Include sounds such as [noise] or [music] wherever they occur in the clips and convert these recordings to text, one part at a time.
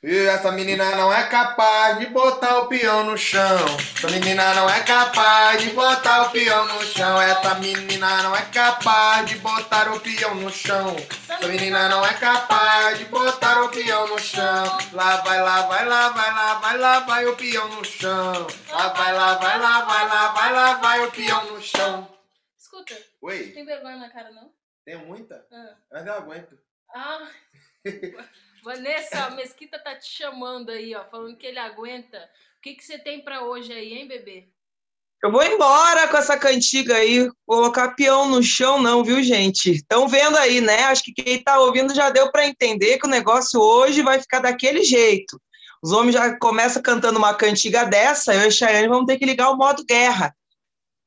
E essa menina não é capaz de botar o peão no chão. Essa menina não é capaz de botar o peão no chão. Essa menina não é capaz de botar o peão no chão. Essa menina não é capaz de botar o peão no chão. Lá vai, lá vai, lá vai, lá vai, lá vai o peão no chão. Lá vai, lá vai, lá vai, lá vai, lá vai o peão no chão. Escuta, Oi, tem vergonha na cara, não? tem muita? Ah. Mas eu aguento. Ah, [laughs] Vanessa, a Mesquita tá te chamando aí, ó, falando que ele aguenta. O que, que você tem pra hoje aí, hein, bebê? Eu vou embora com essa cantiga aí, colocar peão no chão não, viu, gente? Estão vendo aí, né? Acho que quem tá ouvindo já deu para entender que o negócio hoje vai ficar daquele jeito. Os homens já começam cantando uma cantiga dessa, eu e a Chayane vamos ter que ligar o modo guerra.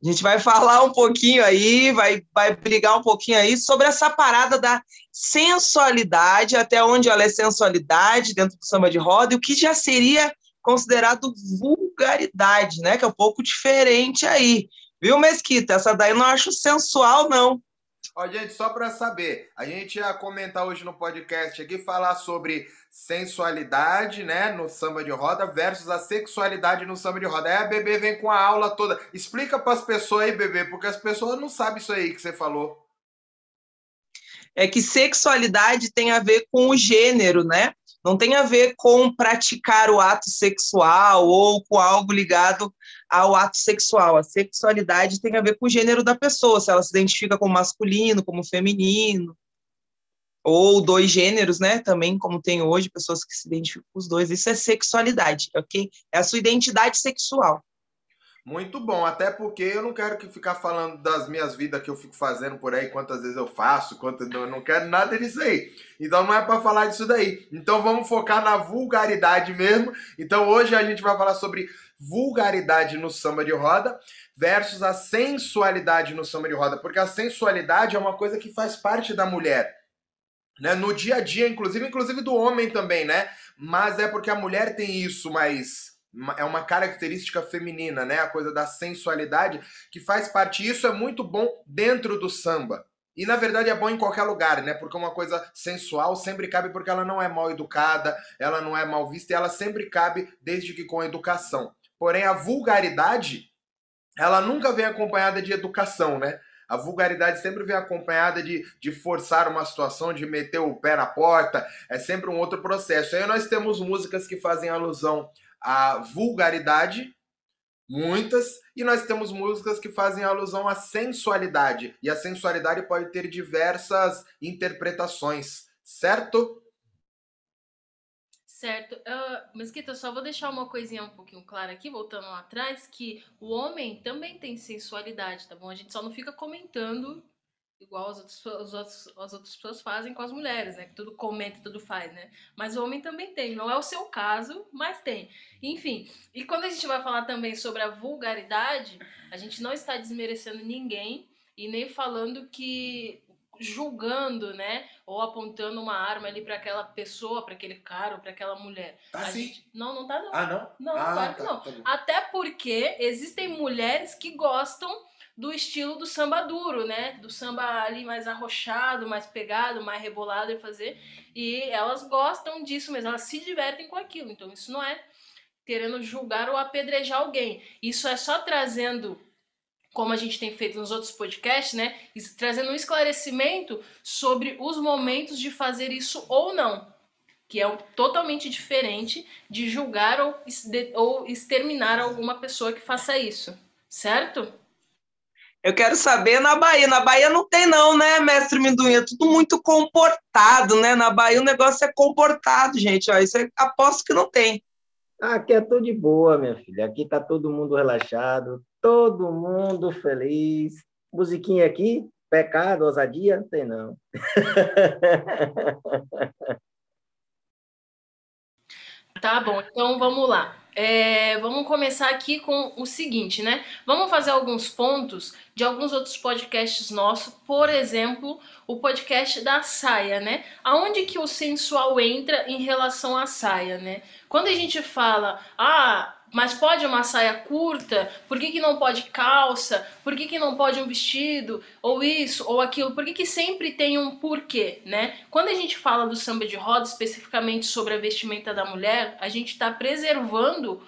A gente vai falar um pouquinho aí, vai, vai brigar um pouquinho aí sobre essa parada da sensualidade, até onde ela é sensualidade dentro do samba de roda, e o que já seria considerado vulgaridade, né? Que é um pouco diferente aí. Viu, Mesquita? Essa daí eu não acho sensual, não. Ó, gente, só para saber, a gente ia comentar hoje no podcast aqui, falar sobre sensualidade, né, no samba de roda versus a sexualidade no samba de roda. Aí a bebê vem com a aula toda. Explica para as pessoas aí, bebê, porque as pessoas não sabem isso aí que você falou. É que sexualidade tem a ver com o gênero, né? Não tem a ver com praticar o ato sexual ou com algo ligado ao ato sexual. A sexualidade tem a ver com o gênero da pessoa, se ela se identifica como masculino, como feminino, ou dois gêneros, né? Também, como tem hoje, pessoas que se identificam com os dois. Isso é sexualidade, ok? É a sua identidade sexual. Muito bom, até porque eu não quero que ficar falando das minhas vidas que eu fico fazendo por aí, quantas vezes eu faço, quantas eu não quero nada disso aí. Então não é para falar disso daí. Então vamos focar na vulgaridade mesmo. Então hoje a gente vai falar sobre vulgaridade no samba de roda versus a sensualidade no samba de roda, porque a sensualidade é uma coisa que faz parte da mulher. Né, no dia a dia, inclusive, inclusive do homem também, né? Mas é porque a mulher tem isso mais é uma característica feminina, né? A coisa da sensualidade que faz parte. Isso é muito bom dentro do samba. E na verdade é bom em qualquer lugar, né? Porque uma coisa sensual sempre cabe porque ela não é mal educada, ela não é mal vista e ela sempre cabe desde que com educação. Porém, a vulgaridade, ela nunca vem acompanhada de educação, né? A vulgaridade sempre vem acompanhada de, de forçar uma situação, de meter o pé na porta, é sempre um outro processo. Aí nós temos músicas que fazem alusão a vulgaridade, muitas, e nós temos músicas que fazem alusão à sensualidade. E a sensualidade pode ter diversas interpretações, certo? Certo. Uh, Mesquita, só vou deixar uma coisinha um pouquinho clara aqui, voltando lá atrás, que o homem também tem sensualidade, tá bom? A gente só não fica comentando igual as outras, os outros, as outras pessoas fazem com as mulheres, né? Que tudo comenta, tudo faz, né? Mas o homem também tem. Não é o seu caso, mas tem. Enfim, e quando a gente vai falar também sobre a vulgaridade, a gente não está desmerecendo ninguém e nem falando que julgando, né, ou apontando uma arma ali para aquela pessoa, para aquele cara ou para aquela mulher. Tá a sim. gente não não tá não. Ah, não? Não, ah, claro que tá, não. tá. Até porque existem mulheres que gostam do estilo do samba duro, né? Do samba ali mais arrochado, mais pegado, mais rebolado e fazer. E elas gostam disso mesmo, elas se divertem com aquilo. Então isso não é querendo julgar ou apedrejar alguém. Isso é só trazendo como a gente tem feito nos outros podcasts, né? Trazendo um esclarecimento sobre os momentos de fazer isso ou não. Que é totalmente diferente de julgar ou, ou exterminar alguma pessoa que faça isso. Certo? Eu quero saber na Bahia. Na Bahia não tem, não, né, mestre Minduinha? É tudo muito comportado, né? Na Bahia o negócio é comportado, gente. Ó, isso eu aposto que não tem. Aqui é tudo de boa, minha filha. Aqui tá todo mundo relaxado, todo mundo feliz. Musiquinha aqui, pecado, ousadia, tem não. [laughs] Tá bom, então vamos lá. É, vamos começar aqui com o seguinte, né? Vamos fazer alguns pontos de alguns outros podcasts nossos, por exemplo, o podcast da saia, né? Aonde que o sensual entra em relação à saia, né? Quando a gente fala, ah, mas pode uma saia curta? Por que, que não pode calça? Por que, que não pode um vestido? Ou isso, ou aquilo? Por que, que sempre tem um porquê, né? Quando a gente fala do samba de roda, especificamente sobre a vestimenta da mulher, a gente está preservando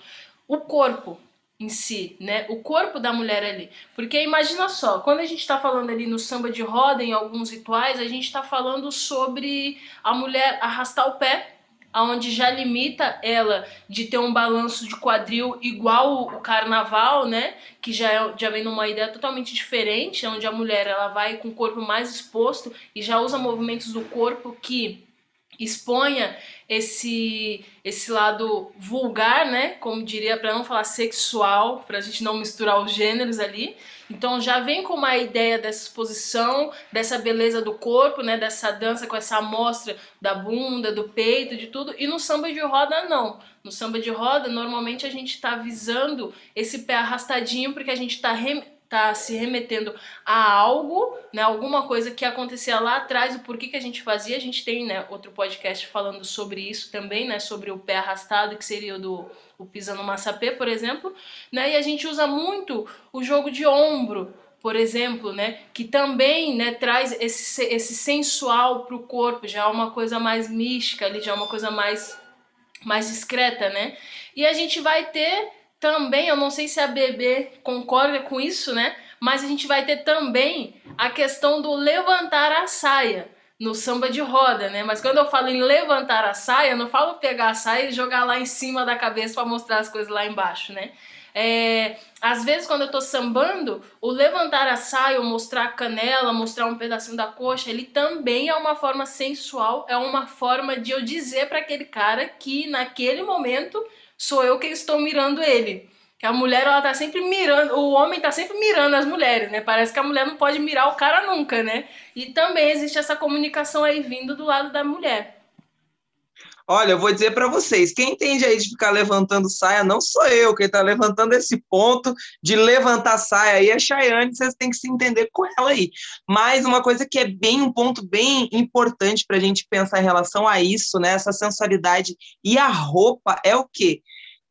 o corpo em si, né? O corpo da mulher ali. Porque imagina só, quando a gente está falando ali no samba de roda, em alguns rituais, a gente está falando sobre a mulher arrastar o pé aonde já limita ela de ter um balanço de quadril igual o carnaval, né? Que já, é, já vem numa ideia totalmente diferente, onde a mulher ela vai com o corpo mais exposto e já usa movimentos do corpo que exponha esse esse lado vulgar, né? Como diria para não falar sexual, para a gente não misturar os gêneros ali. Então já vem com uma ideia dessa exposição, dessa beleza do corpo, né? Dessa dança com essa amostra da bunda, do peito, de tudo. E no samba de roda não. No samba de roda normalmente a gente está visando esse pé arrastadinho porque a gente está tá se remetendo a algo, né, alguma coisa que acontecia lá atrás, o porquê que a gente fazia. A gente tem, né, outro podcast falando sobre isso também, né, sobre o pé arrastado, que seria o do o pisando massapê, por exemplo, né? E a gente usa muito o jogo de ombro, por exemplo, né, que também né, traz esse, esse sensual para o corpo, já é uma coisa mais mística, ali, já é uma coisa mais, mais discreta, né? E a gente vai ter também, eu não sei se a bebê concorda com isso, né? Mas a gente vai ter também a questão do levantar a saia no samba de roda, né? Mas quando eu falo em levantar a saia, eu não falo pegar a saia e jogar lá em cima da cabeça para mostrar as coisas lá embaixo, né? É, às vezes, quando eu tô sambando, o levantar a saia, ou mostrar a canela, mostrar um pedacinho da coxa, ele também é uma forma sensual, é uma forma de eu dizer para aquele cara que naquele momento sou eu quem estou mirando ele. Que a mulher, ela tá sempre mirando, o homem tá sempre mirando as mulheres, né? Parece que a mulher não pode mirar o cara nunca, né? E também existe essa comunicação aí vindo do lado da mulher. Olha, eu vou dizer para vocês, quem entende aí de ficar levantando saia, não sou eu, quem está levantando esse ponto de levantar saia aí é Chayane, vocês têm que se entender com ela aí. Mas uma coisa que é bem um ponto bem importante para a gente pensar em relação a isso, né, essa sensualidade e a roupa é o quê?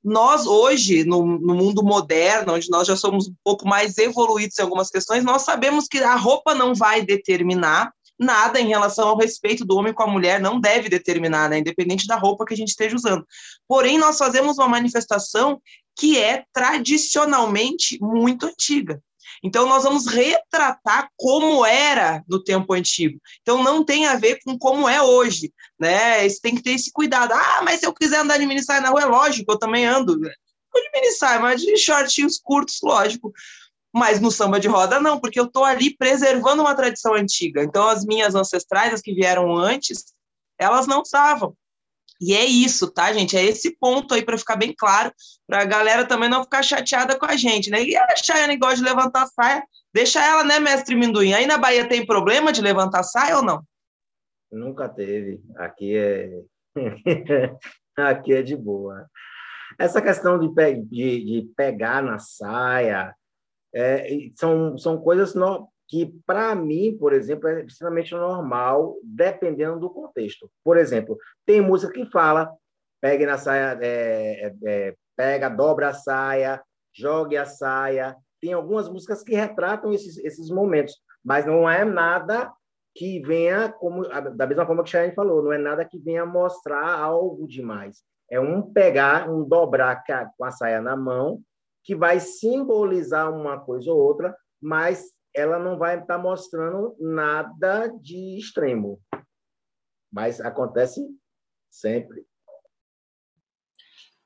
Nós hoje, no, no, mundo moderno, onde nós já somos um pouco mais evoluídos em algumas questões, nós sabemos que a roupa não vai determinar nada em relação ao respeito do homem com a mulher, não deve determinar, né, independente da roupa que a gente esteja usando. Porém, nós fazemos uma manifestação que é tradicionalmente muito antiga. Então, nós vamos retratar como era no tempo antigo. Então, não tem a ver com como é hoje, né? Você tem que ter esse cuidado. Ah, mas se eu quiser andar de mini na rua, é lógico, eu também ando. De mini mas de shortinhos curtos, lógico. Mas no samba de roda, não, porque eu estou ali preservando uma tradição antiga. Então, as minhas ancestrais, as que vieram antes, elas não usavam. E é isso, tá, gente? É esse ponto aí para ficar bem claro, para a galera também não ficar chateada com a gente, né? E a Chayane gosta de levantar a saia, deixa ela, né, mestre Minduim? Aí na Bahia tem problema de levantar saia ou não? Nunca teve. Aqui é [laughs] aqui é de boa. Essa questão de, pe... de, de pegar na saia é, são, são coisas no que, para mim, por exemplo, é extremamente normal, dependendo do contexto. Por exemplo, tem música que fala, pegue na saia, é, é, é, pega, dobra a saia, jogue a saia. Tem algumas músicas que retratam esses, esses momentos, mas não é nada que venha, como da mesma forma que o Cheyenne falou, não é nada que venha mostrar algo demais. É um pegar, um dobrar com a saia na mão, que vai simbolizar uma coisa ou outra, mas ela não vai estar tá mostrando nada de extremo. Mas acontece sempre.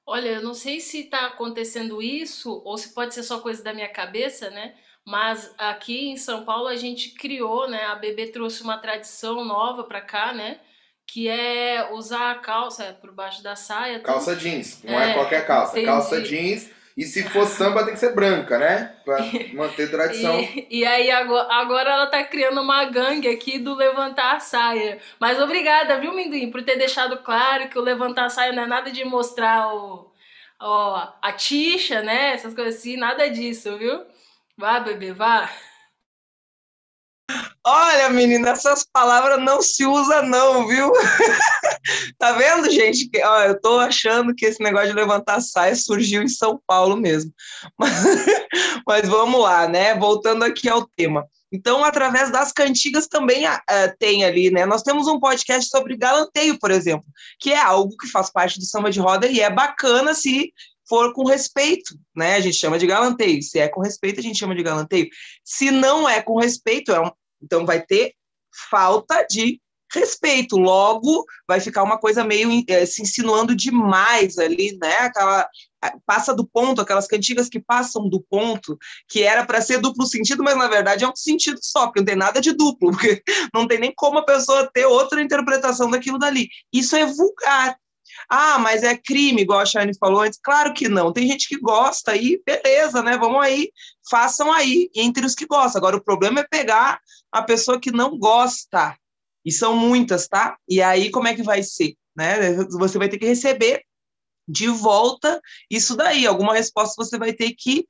Olha, eu não sei se está acontecendo isso ou se pode ser só coisa da minha cabeça, né? Mas aqui em São Paulo a gente criou, né? A bebê trouxe uma tradição nova para cá, né? Que é usar a calça por baixo da saia. Calça jeans, não é, é qualquer calça. Entendi. Calça jeans e se for samba, tem que ser branca, né? Pra [laughs] manter tradição. E, e aí agora, agora, ela tá criando uma gangue aqui do levantar a saia. Mas obrigada, viu, Minduim, por ter deixado claro que o levantar a saia não é nada de mostrar o, ó, a tixa, né? Essas coisas assim, nada disso, viu? Vá, bebê, vá. Olha, menina, essas palavras não se usa não, viu? [laughs] tá vendo, gente? Ó, eu tô achando que esse negócio de levantar saia surgiu em São Paulo mesmo. [laughs] Mas, mas vamos lá, né? Voltando aqui ao tema. Então, através das cantigas também uh, tem ali, né? Nós temos um podcast sobre galanteio, por exemplo, que é algo que faz parte do samba de roda e é bacana se for com respeito, né? A gente chama de galanteio. Se é com respeito, a gente chama de galanteio. Se não é com respeito, é um, então vai ter falta de respeito. Logo, vai ficar uma coisa meio é, se insinuando demais ali, né? Aquela passa do ponto, aquelas cantigas que passam do ponto, que era para ser duplo sentido, mas na verdade é um sentido só, porque não tem nada de duplo, [laughs] porque não tem nem como a pessoa ter outra interpretação daquilo dali. Isso é vulgar. Ah, mas é crime, igual a Shane falou antes. Claro que não. Tem gente que gosta aí, beleza, né? Vamos aí, façam aí, entre os que gostam. Agora, o problema é pegar a pessoa que não gosta. E são muitas, tá? E aí, como é que vai ser? Né? Você vai ter que receber de volta isso daí. Alguma resposta você vai ter que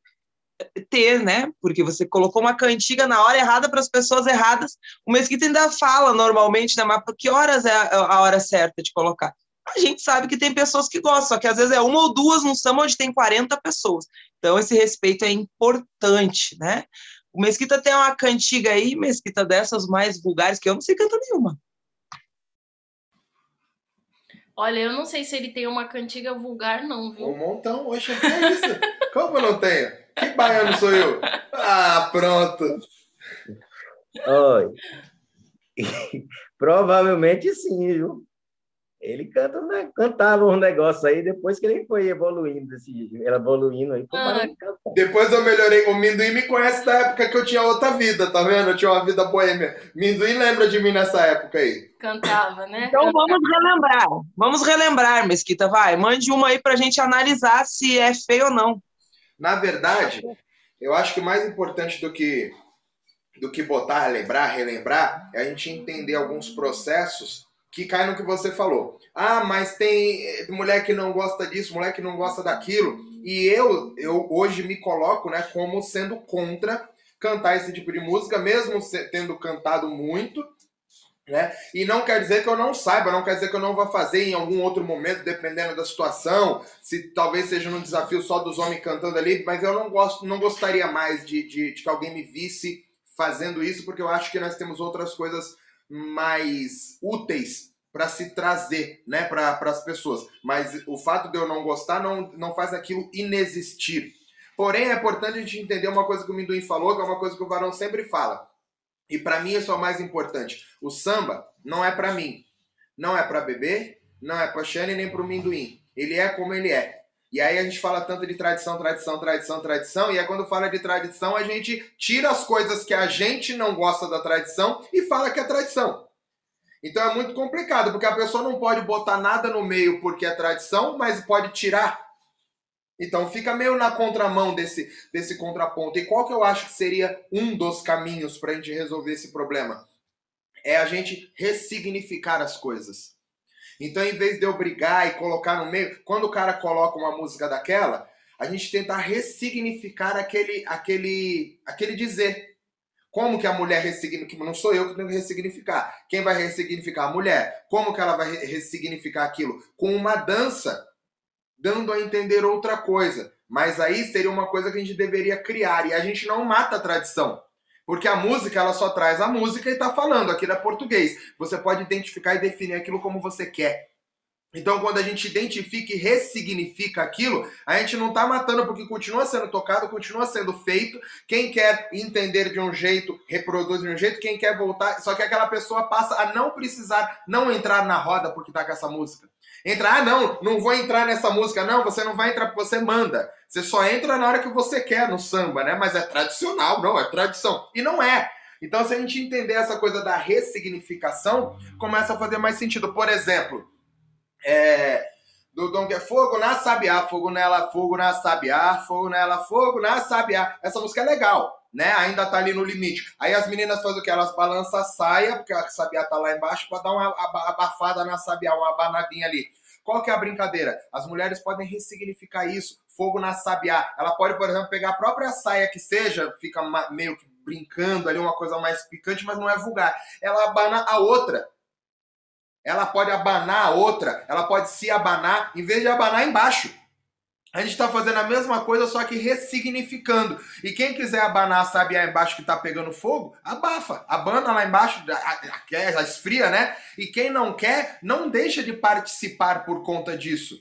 ter, né? Porque você colocou uma cantiga na hora errada para as pessoas erradas. O Mesquita ainda fala normalmente, né? Mas que horas é a hora certa de colocar? A gente sabe que tem pessoas que gostam, só que às vezes é uma ou duas no samba onde tem 40 pessoas. Então, esse respeito é importante, né? O Mesquita tem uma cantiga aí, Mesquita, dessas mais vulgares, que eu não sei cantar nenhuma. Olha, eu não sei se ele tem uma cantiga vulgar, não, viu? Um montão, oxe, que é isso? Como eu não tenho? Que baiano sou eu? Ah, pronto. Oi. [laughs] Provavelmente sim, viu? Ele canta, né? cantava um negócio aí, depois que ele foi evoluindo, desse, evoluindo aí, ah. Depois eu melhorei. O Minduim me conhece da época que eu tinha outra vida, tá vendo? Eu tinha uma vida boêmia. Minduim lembra de mim nessa época aí. Cantava, né? Então vamos relembrar. Vamos relembrar, Mesquita, vai. Mande uma aí pra gente analisar se é feio ou não. Na verdade, eu acho que mais importante do que do que botar, lembrar, relembrar, é a gente entender alguns processos que cai no que você falou. Ah, mas tem eh, mulher que não gosta disso, mulher que não gosta daquilo. E eu, eu hoje me coloco né, como sendo contra cantar esse tipo de música, mesmo tendo cantado muito. Né? E não quer dizer que eu não saiba, não quer dizer que eu não vá fazer em algum outro momento, dependendo da situação, se talvez seja um desafio só dos homens cantando ali, mas eu não gosto, não gostaria mais de, de, de que alguém me visse fazendo isso, porque eu acho que nós temos outras coisas mais úteis para se trazer né, para as pessoas. Mas o fato de eu não gostar não, não faz aquilo inexistir. Porém, é importante a gente entender uma coisa que o Minduim falou, que é uma coisa que o Varão sempre fala. E para mim isso é o mais importante. O samba não é para mim. Não é para beber, não é para Xane nem para o Minduim. Ele é como ele é. E aí a gente fala tanto de tradição, tradição, tradição, tradição, e aí quando fala de tradição, a gente tira as coisas que a gente não gosta da tradição e fala que é tradição. Então é muito complicado, porque a pessoa não pode botar nada no meio porque é tradição, mas pode tirar. Então fica meio na contramão desse, desse contraponto. E qual que eu acho que seria um dos caminhos para a gente resolver esse problema? É a gente ressignificar as coisas. Então, em vez de eu brigar e colocar no meio, quando o cara coloca uma música daquela, a gente tenta ressignificar aquele, aquele, aquele dizer. Como que a mulher ressignifica? Não sou eu que tenho que ressignificar. Quem vai ressignificar? A mulher. Como que ela vai ressignificar aquilo? Com uma dança, dando a entender outra coisa. Mas aí seria uma coisa que a gente deveria criar. E a gente não mata a tradição. Porque a música, ela só traz a música e está falando, aqui é português. Você pode identificar e definir aquilo como você quer. Então, quando a gente identifica e ressignifica aquilo, a gente não está matando porque continua sendo tocado, continua sendo feito. Quem quer entender de um jeito, reproduz de um jeito. Quem quer voltar, só que aquela pessoa passa a não precisar, não entrar na roda porque está com essa música. Entrar, ah, não, não vou entrar nessa música. Não, você não vai entrar porque você manda. Você só entra na hora que você quer no samba, né? Mas é tradicional, não, é tradição. E não é. Então, se a gente entender essa coisa da ressignificação, começa a fazer mais sentido. Por exemplo, é, do Dom que é fogo na sabiá, fogo nela, fogo na sabiá, fogo nela, fogo na sabiá. Essa música é legal, né? Ainda tá ali no limite. Aí as meninas fazem o que? Elas balançam a saia, porque a sabiá tá lá embaixo, para dar uma abafada na sabiá, uma abanadinha ali. Qual que é a brincadeira? As mulheres podem ressignificar isso. Fogo na sabiá. Ela pode, por exemplo, pegar a própria saia que seja, fica meio que brincando ali, uma coisa mais picante, mas não é vulgar. Ela abana a outra. Ela pode abanar a outra, ela pode se abanar, em vez de abanar embaixo. A gente está fazendo a mesma coisa, só que ressignificando. E quem quiser abanar, sabe, aí embaixo que está pegando fogo, abafa. Abana lá embaixo, a, a, esfria, né? E quem não quer, não deixa de participar por conta disso.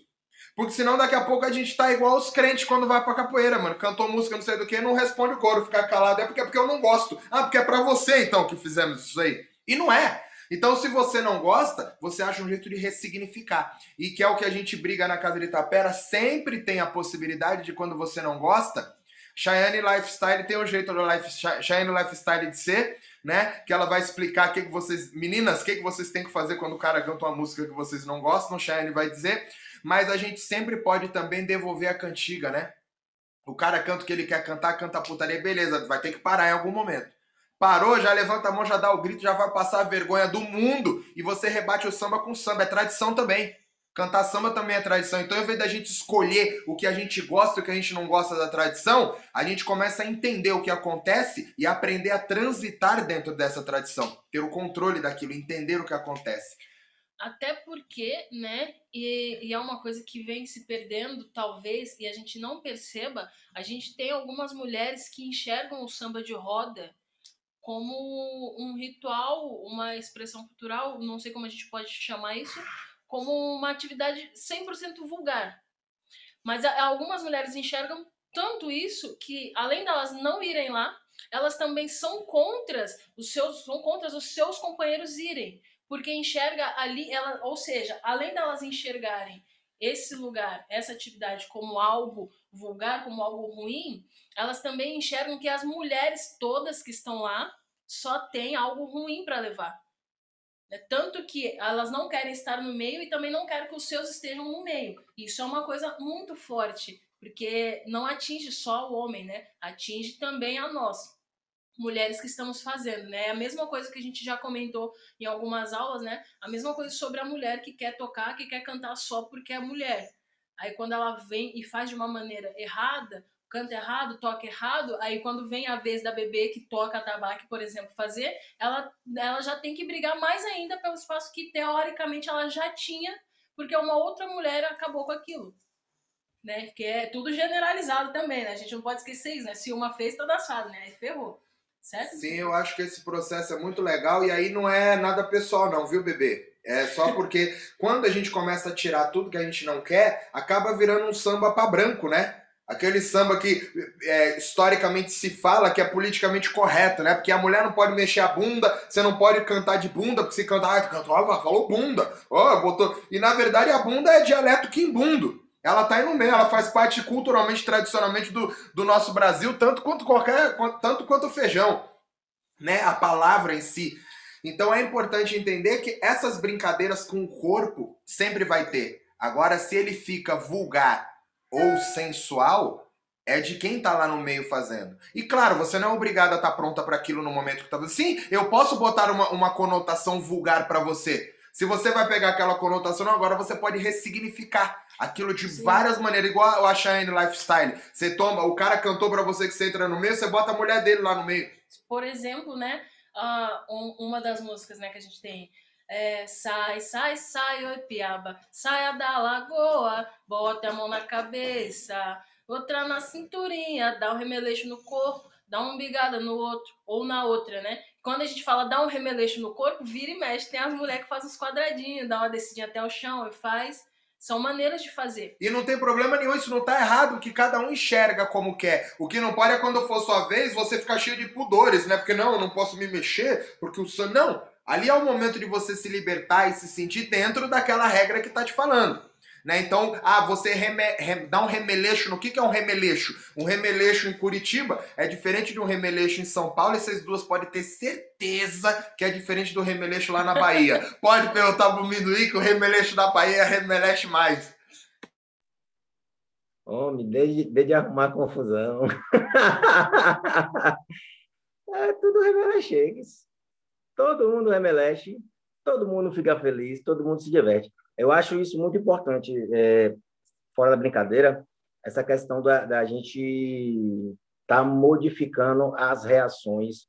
Porque senão daqui a pouco a gente tá igual os crentes quando vai pra capoeira, mano. Cantou música, não sei do que, não responde o coro, fica calado. É porque, é porque eu não gosto. Ah, porque é pra você então que fizemos isso aí. E não é. Então, se você não gosta, você acha um jeito de ressignificar. E que é o que a gente briga na casa de Itapera, sempre tem a possibilidade de quando você não gosta, Cheyenne Lifestyle tem um jeito do life, Cheyenne Lifestyle de ser, né? Que ela vai explicar o que, que vocês, meninas, o que, que vocês têm que fazer quando o cara canta uma música que vocês não gostam, Cheyenne vai dizer. Mas a gente sempre pode também devolver a cantiga, né? O cara canta o que ele quer cantar, canta a putaria, beleza, vai ter que parar em algum momento. Parou, já levanta a mão, já dá o grito, já vai passar a vergonha do mundo e você rebate o samba com samba. É tradição também. Cantar samba também é tradição. Então, ao invés da gente escolher o que a gente gosta e o que a gente não gosta da tradição, a gente começa a entender o que acontece e aprender a transitar dentro dessa tradição. Ter o controle daquilo, entender o que acontece. Até porque, né, e, e, é uma coisa que vem se perdendo, talvez, e a gente não perceba, a gente tem algumas mulheres que enxergam o samba de roda como um ritual, uma expressão cultural, não sei como a gente pode chamar isso, como uma atividade 100% vulgar. Mas algumas mulheres enxergam tanto isso que, além delas não irem lá, elas também são contra os seus, são contra os seus companheiros irem, porque enxerga ali, ela, ou seja, além delas enxergarem esse lugar, essa atividade como algo vulgar, como algo ruim, elas também enxergam que as mulheres todas que estão lá só têm algo ruim para levar. É tanto que elas não querem estar no meio e também não querem que os seus estejam no meio. Isso é uma coisa muito forte, porque não atinge só o homem, né? Atinge também a nós, mulheres que estamos fazendo, né? É a mesma coisa que a gente já comentou em algumas aulas, né? A mesma coisa sobre a mulher que quer tocar, que quer cantar só porque é mulher. Aí quando ela vem e faz de uma maneira errada, canta errado, toca errado, aí quando vem a vez da bebê que toca tabaco, por exemplo, fazer, ela, ela já tem que brigar mais ainda pelo espaço que teoricamente ela já tinha, porque uma outra mulher acabou com aquilo. Né? Que é tudo generalizado também, né? A gente não pode esquecer isso, né? Se uma fez, toda assado, né? Aí ferrou. Certo? Sim, eu acho que esse processo é muito legal e aí não é nada pessoal, não, viu, bebê? É só [laughs] porque quando a gente começa a tirar tudo que a gente não quer, acaba virando um samba para branco, né? Aquele samba que é, historicamente se fala que é politicamente correto, né? Porque a mulher não pode mexer a bunda, você não pode cantar de bunda, porque se cantar, ah, cantou, ah, falou bunda, ó, oh, botou. E na verdade a bunda é dialeto quimbundo. Ela tá aí no meio, ela faz parte culturalmente, tradicionalmente do, do nosso Brasil, tanto quanto qualquer, tanto quanto o feijão, né? A palavra em si. Então é importante entender que essas brincadeiras com o corpo sempre vai ter. Agora, se ele fica vulgar ou sensual é de quem tá lá no meio fazendo. E claro, você não é obrigado a estar tá pronta para aquilo no momento que tá fazendo. Sim, eu posso botar uma, uma conotação vulgar para você. Se você vai pegar aquela conotação, agora você pode ressignificar aquilo de Sim. várias maneiras, igual a Shine Lifestyle. Você toma, o cara cantou para você que você entra no meio, você bota a mulher dele lá no meio. Por exemplo, né, uh, uma das músicas né, que a gente tem é, sai, sai, sai, oi piaba, saia da lagoa, bota a mão na cabeça, outra na cinturinha, dá um remeleixo no corpo, dá uma umbigada no outro, ou na outra, né? Quando a gente fala dá um remeleixo no corpo, vira e mexe, tem as mulheres que fazem os quadradinhos, dá uma descidinha até o chão e faz. São maneiras de fazer. E não tem problema nenhum, isso não tá errado, que cada um enxerga como quer. O que não pode é quando for sua vez, você ficar cheio de pudores, né? Porque não, eu não posso me mexer, porque o sangue. Não! Ali é o momento de você se libertar e se sentir dentro daquela regra que está te falando. Né? Então, ah, você reme, rem, dá um remeleixo. No que, que é um remeleixo? Um remeleixo em Curitiba é diferente de um remeleixo em São Paulo, e vocês duas podem ter certeza que é diferente do remeleixo lá na Bahia. [laughs] Pode perguntar pro Minduí que o remeleixo da Bahia remelexe mais. Homem, desde, desde arrumar confusão. [laughs] é tudo remelexe todo mundo remelexe, todo mundo fica feliz, todo mundo se diverte. Eu acho isso muito importante, é, fora da brincadeira, essa questão da, da gente está modificando as reações,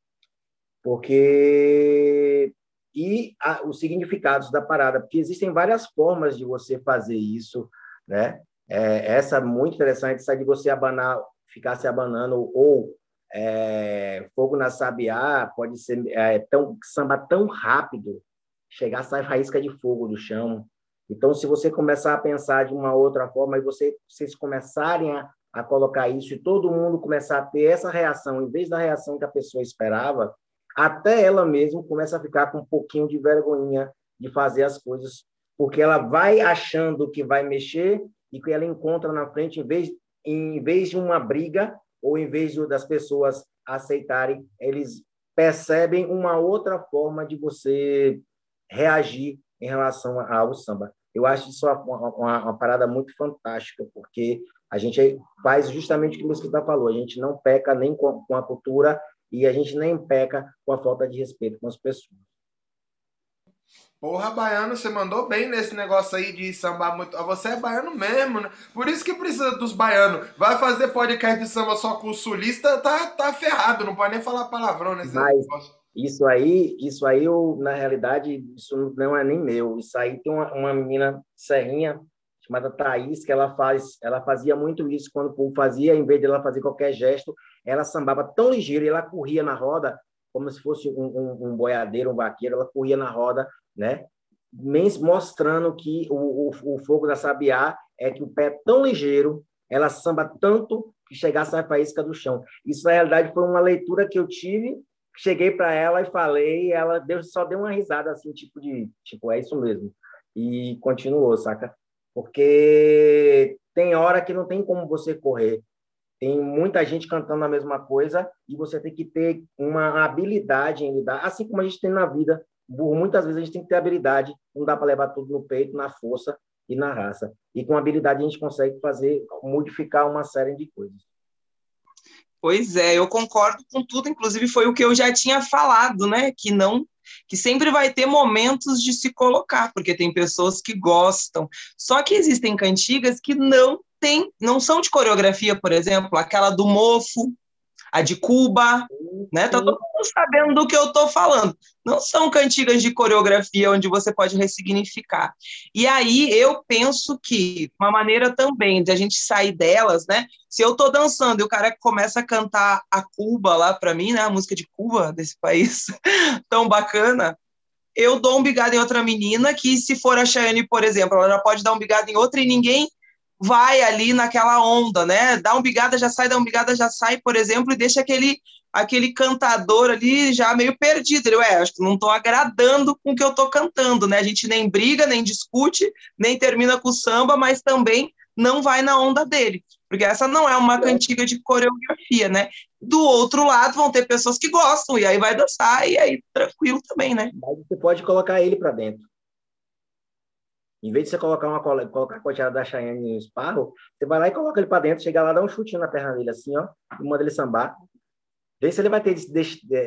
porque e a, os significados da parada, porque existem várias formas de você fazer isso, né? É, essa é muito interessante, essa de você abanar, ficar se abanando ou é, fogo na sabiá pode ser é, tão samba tão rápido, chegar a sair faísca de fogo do chão. Então, se você começar a pensar de uma outra forma e você, vocês começarem a, a colocar isso e todo mundo começar a ter essa reação, em vez da reação que a pessoa esperava, até ela mesma começa a ficar com um pouquinho de vergonha de fazer as coisas, porque ela vai achando que vai mexer e que ela encontra na frente, em vez, em vez de uma briga, ou em vez das pessoas aceitarem, eles percebem uma outra forma de você reagir em relação ao samba. Eu acho isso uma, uma, uma parada muito fantástica, porque a gente faz justamente o que o Mosquita falou, a gente não peca nem com, com a cultura e a gente nem peca com a falta de respeito com as pessoas. Porra, baiano, você mandou bem nesse negócio aí de sambar muito. Você é baiano mesmo, né? Por isso que precisa dos baianos. Vai fazer podcast de samba só com o sulista, tá, tá ferrado, não pode nem falar palavrão nesse Mas, negócio. Isso aí, isso aí, eu, na realidade, isso não é nem meu. Isso aí tem uma, uma menina serrinha chamada Thaís, que ela faz, ela fazia muito isso quando o povo fazia, em vez de ela fazer qualquer gesto, ela sambava tão ligeiro e ela corria na roda, como se fosse um, um, um boiadeiro, um vaqueiro, ela corria na roda né? mostrando que o, o, o, fogo da sabiá é que o pé é tão ligeiro, ela samba tanto que chegar a faísca do chão. Isso, na realidade, foi uma leitura que eu tive, cheguei para ela e falei, e ela deu, só deu uma risada, assim, tipo de, tipo, é isso mesmo. E continuou, saca? Porque tem hora que não tem como você correr. Tem muita gente cantando a mesma coisa e você tem que ter uma habilidade em lidar, assim como a gente tem na vida, muitas vezes a gente tem que ter habilidade, não dá para levar tudo no peito, na força e na raça. E com habilidade a gente consegue fazer, modificar uma série de coisas. Pois é, eu concordo com tudo, inclusive foi o que eu já tinha falado, né? Que não, que sempre vai ter momentos de se colocar, porque tem pessoas que gostam. Só que existem cantigas que não tem, não são de coreografia, por exemplo, aquela do mofo, a de Cuba, né? Tá todo mundo sabendo do que eu estou falando. Não são cantigas de coreografia onde você pode ressignificar. E aí eu penso que uma maneira também de a gente sair delas, né? Se eu estou dançando e o cara começa a cantar a Cuba lá para mim, né? A música de Cuba desse [laughs] país tão bacana, eu dou um bigado em outra menina que, se for a Chayane, por exemplo, ela já pode dar um bigado em outra e ninguém vai ali naquela onda, né? Dá um bigada, já sai, dá um bigada, já sai, por exemplo, e deixa aquele aquele cantador ali já meio perdido. Ele, ué, acho que não estou agradando com o que eu estou cantando, né? A gente nem briga, nem discute, nem termina com o samba, mas também não vai na onda dele, porque essa não é uma cantiga de coreografia, né? Do outro lado vão ter pessoas que gostam e aí vai dançar e aí tranquilo também, né? Mas você pode colocar ele para dentro. Em vez de você colocar uma colocar a coteada da Cheyenne no esparro, você vai lá e coloca ele para dentro, chega lá, dá um chutinho na perna dele assim, ó, e manda ele sambar. Vê se ele vai ter,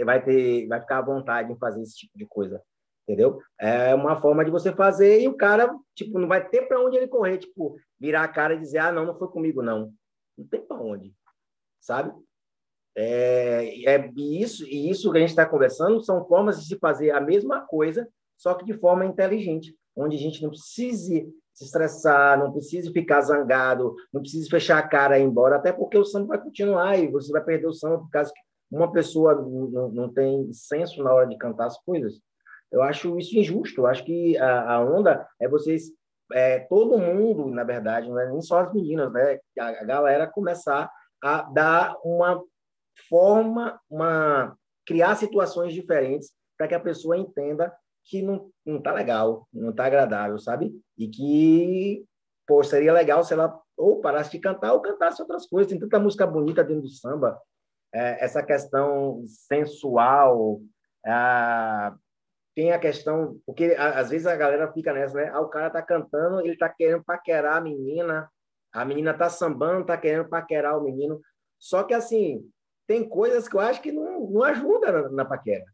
vai ter, vai ficar à vontade em fazer esse tipo de coisa, entendeu? É uma forma de você fazer e o cara, tipo, não vai ter para onde ele correr, tipo, virar a cara e dizer, ah, não, não foi comigo, não. Não tem para onde, sabe? É, é isso e isso que a gente está conversando são formas de se fazer a mesma coisa, só que de forma inteligente onde a gente não precise se estressar, não precise ficar zangado, não precise fechar a cara e ir embora, até porque o samba vai continuar e você vai perder o samba por causa que uma pessoa não, não tem senso na hora de cantar as coisas. Eu acho isso injusto. Eu acho que a, a onda é vocês, é, todo mundo, na verdade, não é nem só as meninas, né? A, a galera começar a dar uma forma, uma criar situações diferentes para que a pessoa entenda que não, não tá legal, não tá agradável, sabe? E que, pô, seria legal se ela ou parasse de cantar ou cantasse outras coisas. Tem tanta música bonita dentro do samba. É, essa questão sensual, é, tem a questão... Porque às vezes a galera fica nessa, né? Ah, o cara tá cantando, ele tá querendo paquerar a menina, a menina tá sambando, tá querendo paquerar o menino. Só que, assim, tem coisas que eu acho que não, não ajuda na, na paquera.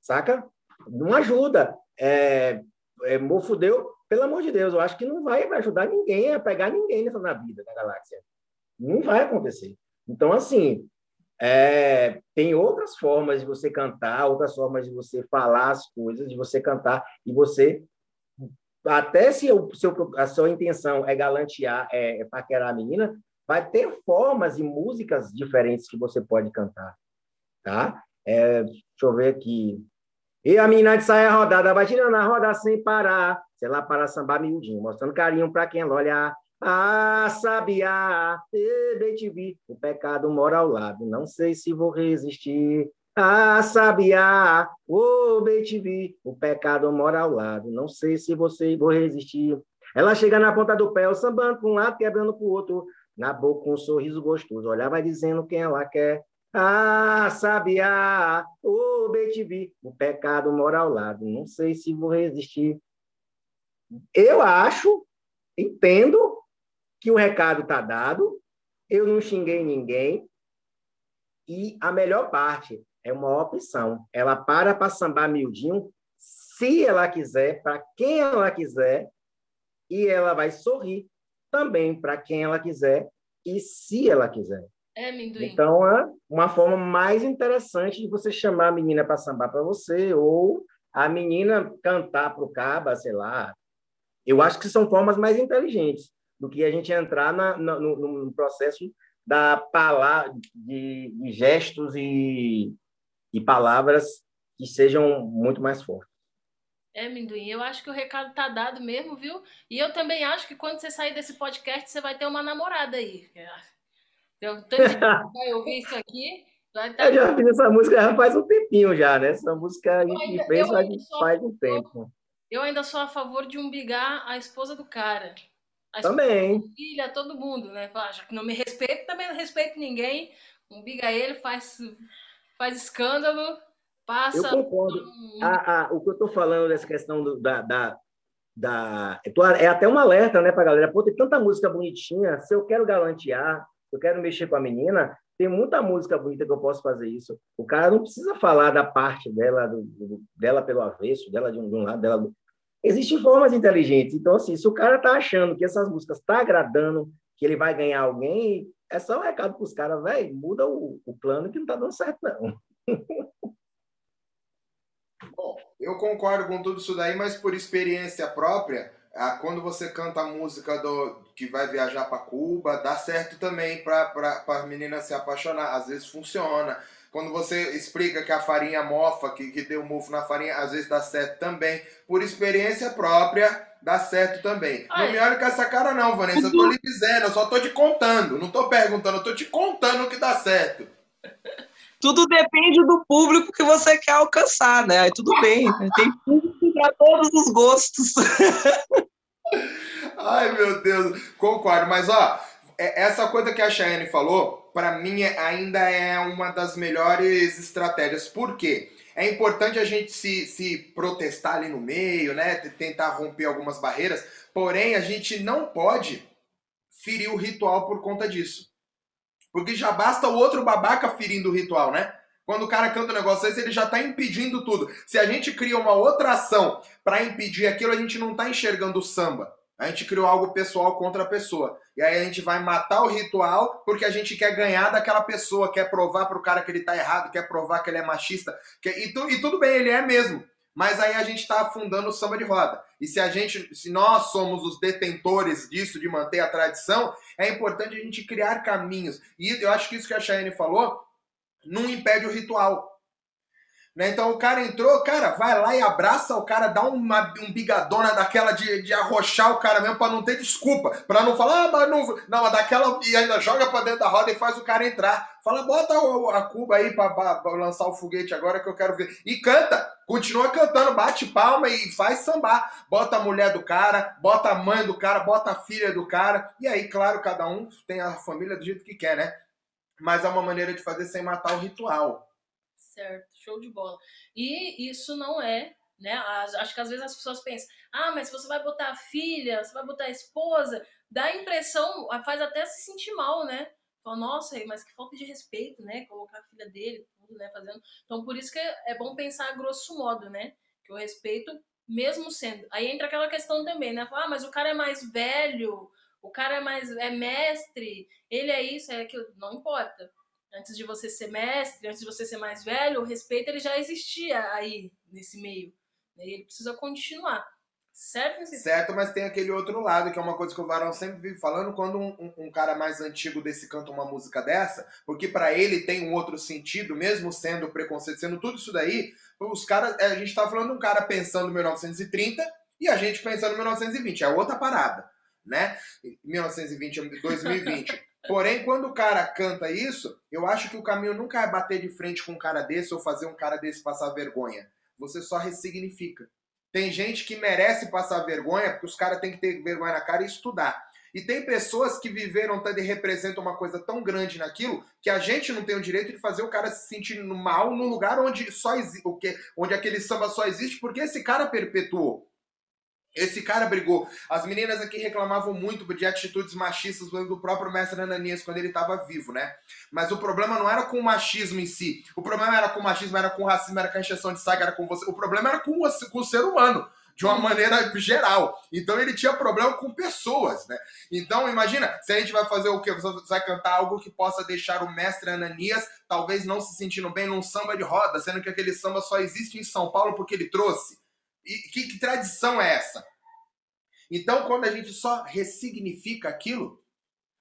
Saca? não ajuda. É, é, Mofudeu, pelo amor de Deus, eu acho que não vai ajudar ninguém a pegar ninguém na vida da galáxia. Não vai acontecer. Então, assim, é, tem outras formas de você cantar, outras formas de você falar as coisas, de você cantar e você até se o seu, a sua intenção é galantear, é, é paquerar a menina, vai ter formas e músicas diferentes que você pode cantar, tá? É, deixa eu ver aqui. E a menina de saia rodada, vai tirando a roda sem parar, sei lá, para sambar miudinho, mostrando carinho para quem olha. Ah, sabiá, bem te vi, o pecado mora ao lado, não sei se vou resistir. Ah, sabiá, ô bem te vi, o pecado mora ao lado, não sei se você vou resistir. Ela chega na ponta do pé, o sambando para um lado, quebrando para o outro, na boca um sorriso gostoso, olhar vai dizendo quem ela quer. Ah, sabiá, ô bem te vi, o pecado mora ao lado, não sei se vou resistir. Eu acho, entendo que o recado está dado, eu não xinguei ninguém, e a melhor parte é uma opção. Ela para para sambar miudinho, se ela quiser, para quem ela quiser, e ela vai sorrir também para quem ela quiser e se ela quiser. É, Minduim. Então, é uma forma mais interessante de você chamar a menina para sambar para você, ou a menina cantar para o caba, sei lá. Eu acho que são formas mais inteligentes do que a gente entrar na, no, no, processo da palavra, de, de gestos e, e palavras que sejam muito mais fortes. É, Minduim, eu acho que o recado tá dado mesmo, viu? E eu também acho que quando você sair desse podcast, você vai ter uma namorada aí. Eu, tanto que [laughs] vai ouvir isso aqui. Vai tá... Eu já fiz essa música já faz um tempinho já, né? Essa música a gente ainda, fez faz um tempo. Eu ainda sou a favor de umbigar a esposa do cara. A também. filha, todo mundo, né? Fala, já que não me respeita, também não respeito ninguém. Umbiga ele, faz, faz escândalo, passa. Eu concordo. Um... A, a, o que eu estou falando dessa questão do, da, da, da. É até um alerta, né, pra galera. Pô, tem tanta música bonitinha. Se eu quero galantear, se eu quero mexer com a menina, tem muita música bonita que eu posso fazer isso. O cara não precisa falar da parte dela, do, do, dela pelo avesso, dela de um, de um lado, dela do, Existem formas inteligentes. Então, assim, se o cara tá achando que essas músicas tá agradando, que ele vai ganhar alguém, é só um recado para os caras, velho, muda o, o, plano que não tá dando certo, não. [laughs] Bom, eu concordo com tudo isso daí, mas por experiência própria, quando você canta a música do que vai viajar para Cuba, dá certo também para a menina se apaixonar. Às vezes funciona. Quando você explica que a farinha mofa, que, que deu mofo na farinha, às vezes dá certo também. Por experiência própria, dá certo também. Ai. Não me olhe com essa cara não, Vanessa. Eu tô lhe dizendo, eu só tô te contando. Não tô perguntando, eu tô te contando o que dá certo. [laughs] Tudo depende do público que você quer alcançar, né? Aí tudo bem. Tem público para todos os gostos. [laughs] Ai, meu Deus. Concordo. Mas, ó, é, essa coisa que a Cheyenne falou, para mim é, ainda é uma das melhores estratégias. Por quê? É importante a gente se, se protestar ali no meio, né? Tentar romper algumas barreiras, porém a gente não pode ferir o ritual por conta disso. Porque já basta o outro babaca ferindo o ritual, né? Quando o cara canta um negócio desse, ele já está impedindo tudo. Se a gente cria uma outra ação para impedir aquilo, a gente não está enxergando o samba. A gente criou algo pessoal contra a pessoa. E aí a gente vai matar o ritual porque a gente quer ganhar daquela pessoa, quer provar pro cara que ele tá errado, quer provar que ele é machista. Quer... E, tu... e tudo bem, ele é mesmo. Mas aí a gente está afundando o samba de roda. E se a gente, se nós somos os detentores disso, de manter a tradição, é importante a gente criar caminhos. E eu acho que isso que a Chayane falou não impede o ritual. Né? Então o cara entrou, cara, vai lá e abraça o cara, dá uma um bigadona daquela de, de arrochar o cara mesmo para não ter desculpa, para não falar, ah, mas não, não, mas daquela e ainda joga para dentro da roda e faz o cara entrar. Fala, bota a Cuba aí para lançar o foguete agora que eu quero ver. E canta, continua cantando, bate palma e faz sambar. Bota a mulher do cara, bota a mãe do cara, bota a filha do cara. E aí, claro, cada um tem a família do jeito que quer, né? Mas é uma maneira de fazer sem matar o ritual certo, show de bola. E isso não é, né? Acho que às vezes as pessoas pensam, ah, mas você vai botar a filha, você vai botar a esposa, dá a impressão, faz até se sentir mal, né? Fala, nossa, mas que falta de respeito, né? Colocar a filha dele, tudo, né? Fazendo. Então, por isso que é bom pensar a grosso modo, né? Que o respeito, mesmo sendo. Aí entra aquela questão também, né? Ah, mas o cara é mais velho, o cara é mais é mestre, ele é isso, é aquilo, não importa. Antes de você ser mestre, antes de você ser mais velho, o respeito ele já existia aí nesse meio. E ele precisa continuar. Certo? Certo, mas tem aquele outro lado, que é uma coisa que o Varão sempre vive falando, quando um, um, um cara mais antigo desse canta uma música dessa, porque para ele tem um outro sentido, mesmo sendo preconceito, sendo tudo isso daí, os caras, a gente tá falando de um cara pensando em 1930 e a gente pensando em 1920, é outra parada, né? 1920 2020. [laughs] Porém, quando o cara canta isso, eu acho que o caminho nunca é bater de frente com um cara desse ou fazer um cara desse passar vergonha. Você só ressignifica. Tem gente que merece passar vergonha, porque os caras têm que ter vergonha na cara e estudar. E tem pessoas que viveram e representam uma coisa tão grande naquilo que a gente não tem o direito de fazer o cara se sentir mal no lugar onde só que, onde aquele samba só existe porque esse cara perpetuou. Esse cara brigou. As meninas aqui reclamavam muito de atitudes machistas do próprio mestre Ananias quando ele estava vivo, né? Mas o problema não era com o machismo em si. O problema era com o machismo, era com o racismo, era com a injeção de saga, era com você. O problema era com o, com o ser humano de uma maneira geral. Então ele tinha problema com pessoas, né? Então imagina, se a gente vai fazer o quê? Você vai cantar algo que possa deixar o mestre Ananias talvez não se sentindo bem num samba de roda, sendo que aquele samba só existe em São Paulo porque ele trouxe. E que, que tradição é essa? Então, quando a gente só ressignifica aquilo,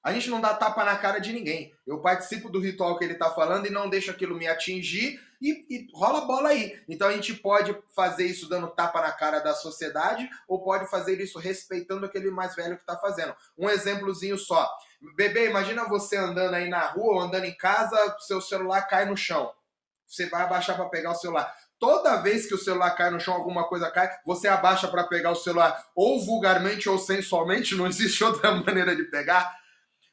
a gente não dá tapa na cara de ninguém. Eu participo do ritual que ele está falando e não deixo aquilo me atingir e, e, rola bola aí. Então a gente pode fazer isso dando tapa na cara da sociedade ou pode fazer isso respeitando aquele mais velho que está fazendo. Um exemplozinho só. Bebê, imagina você andando aí na rua ou andando em casa, seu celular cai no chão. Você vai abaixar para pegar o celular toda vez que o celular cai no chão, alguma coisa cai, você abaixa para pegar o celular, ou vulgarmente ou sensualmente, não [laughs] existe outra maneira de pegar.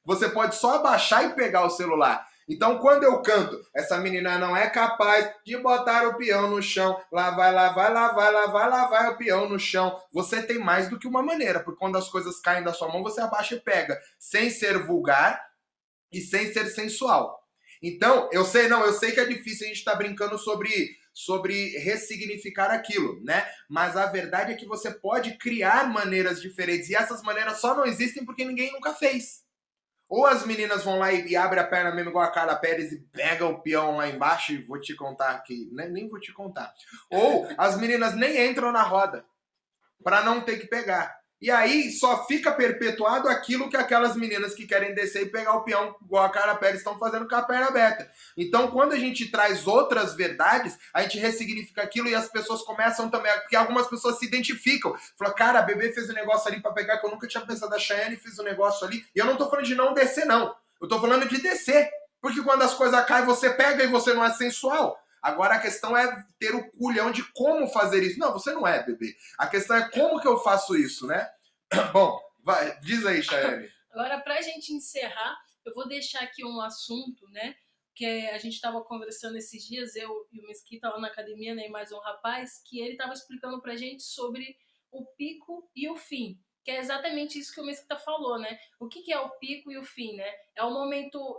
Você pode só abaixar e pegar o celular. Então, quando eu canto, essa menina não é capaz de botar o peão no chão. Lá vai, lá vai, lá vai, lá vai, lá vai o peão no chão. Você tem mais do que uma maneira, porque quando as coisas caem da sua mão, você abaixa e pega, sem ser vulgar e sem ser sensual. Então, eu sei, não, eu sei que é difícil a gente estar tá brincando sobre sobre ressignificar aquilo, né? Mas a verdade é que você pode criar maneiras diferentes e essas maneiras só não existem porque ninguém nunca fez. Ou as meninas vão lá e, e abrem a perna mesmo igual a Carla Pérez e pega o peão lá embaixo e vou te contar aqui, nem, nem vou te contar. Ou as meninas nem entram na roda para não ter que pegar. E aí só fica perpetuado aquilo que aquelas meninas que querem descer e pegar o peão, igual a Cara Pérez, estão fazendo com a perna aberta. Então, quando a gente traz outras verdades, a gente ressignifica aquilo e as pessoas começam também. Porque algumas pessoas se identificam. Falam, cara, a bebê fez um negócio ali para pegar que eu nunca tinha pensado. A Cheyenne fez um negócio ali. E eu não tô falando de não descer, não. Eu tô falando de descer. Porque quando as coisas caem, você pega e você não é sensual. Agora a questão é ter o culhão de como fazer isso. Não, você não é, bebê. A questão é como que eu faço isso, né? [coughs] Bom, vai, diz aí, Chayane. Agora, para a gente encerrar, eu vou deixar aqui um assunto, né? Que a gente estava conversando esses dias, eu e o Mesquita lá na academia, né? E mais um rapaz, que ele estava explicando para a gente sobre o pico e o fim que é exatamente isso que o Mesquita falou, né? O que, que, é o pico e o fim, né? É o momento,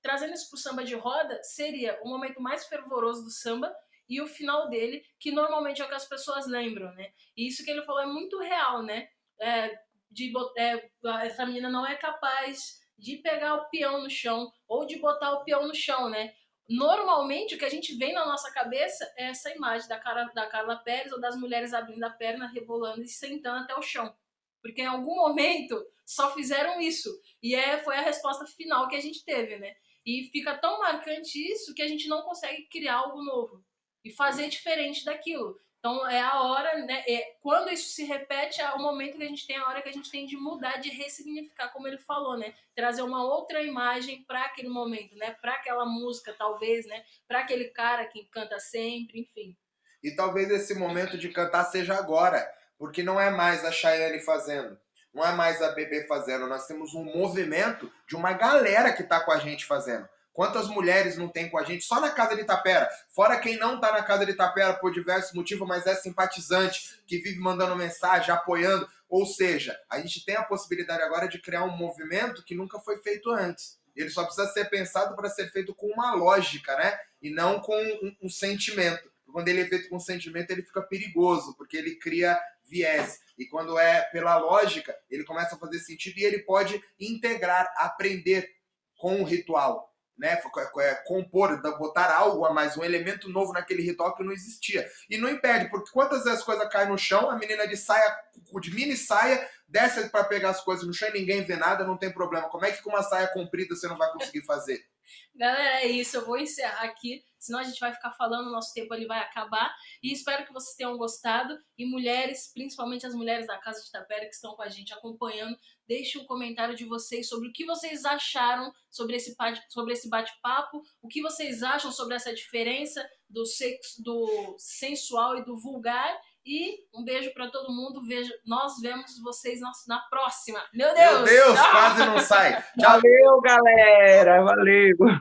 trazendo isso para o samba de roda, seria o momento mais fervoroso do samba e o final dele, que normalmente é o que as pessoas lembram, né? E isso que ele falou é muito real, né? É, de, é, essa menina não é capaz de pegar o peão no chão ou de botar o peão no chão, né? Normalmente, o que a gente vê na nossa cabeça é essa imagem da, cara, da Carla Pérez ou das mulheres abrindo a perna, rebolando e sentando até o chão porque em algum momento só fizeram isso. E é, foi a resposta final que a gente teve, né? E fica tão marcante isso que a gente não consegue criar algo novo e fazer diferente daquilo. Então é a hora, né? É, quando isso se repete, é o momento que a gente tem, a hora que a gente tem de mudar, de ressignificar, como ele falou, né? Trazer uma outra imagem para aquele momento, né? Para aquela música, talvez, né? Para aquele cara que canta sempre, enfim. E talvez esse momento de cantar seja agora porque não é mais a Chayane fazendo, não é mais a Bebê fazendo, nós temos um movimento de uma galera que está com a gente fazendo. Quantas mulheres não tem com a gente só na casa de Itapera? Fora quem não está na casa de Itapera por diversos motivos, mas é simpatizante, que vive mandando mensagem, apoiando. Ou seja, a gente tem a possibilidade agora de criar um movimento que nunca foi feito antes. Ele só precisa ser pensado para ser feito com uma lógica, né? E não com um, um sentimento. Quando ele é feito com sentimento, ele fica perigoso, porque ele cria viés. E quando é pela lógica, ele começa a fazer sentido e ele pode integrar, aprender com o ritual né, é, compor, botar algo a mais, um elemento novo naquele ritual que não existia. E não impede, porque quantas vezes as coisas caem no chão, a menina de saia, de mini saia, desce para pegar as coisas no chão e ninguém vê nada, não tem problema. Como é que com uma saia comprida você não vai conseguir fazer? Galera, é isso. Eu vou encerrar aqui, senão a gente vai ficar falando, o nosso tempo ali vai acabar. E espero que vocês tenham gostado. E mulheres, principalmente as mulheres da Casa de Tapera que estão com a gente acompanhando, deixe um comentário de vocês sobre o que vocês acharam sobre esse, sobre esse bate-papo, o que vocês acham sobre essa diferença do, sexo, do sensual e do vulgar. E um beijo para todo mundo. Vejo, nós vemos vocês na, na próxima. Meu Deus! Meu Deus, quase não sai. [laughs] Tchau. Valeu, galera. Valeu.